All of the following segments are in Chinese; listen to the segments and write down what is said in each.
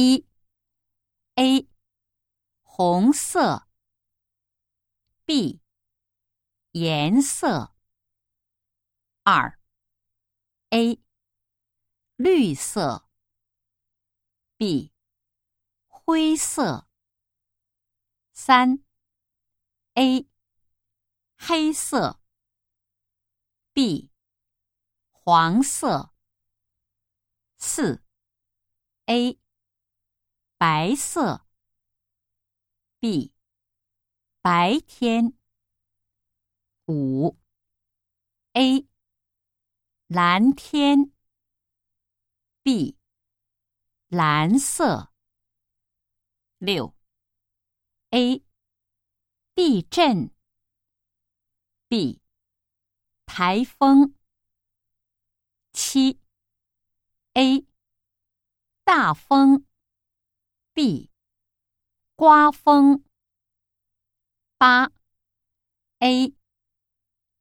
一 A 红色 B 颜色二 A 绿色 B 灰色三 A 黑色 B 黄色四 A 白色，B 白天。五 A 蓝天，B 蓝色。六 A 地震，B 台风。七 A 大风。B 刮风，八。A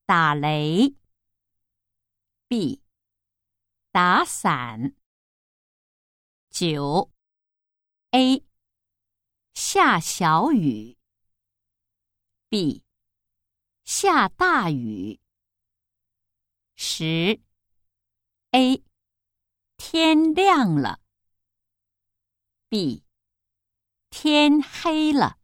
打雷，B。打伞，九。A 下小雨，B。下大雨，十。A 天亮了，B。天黑了。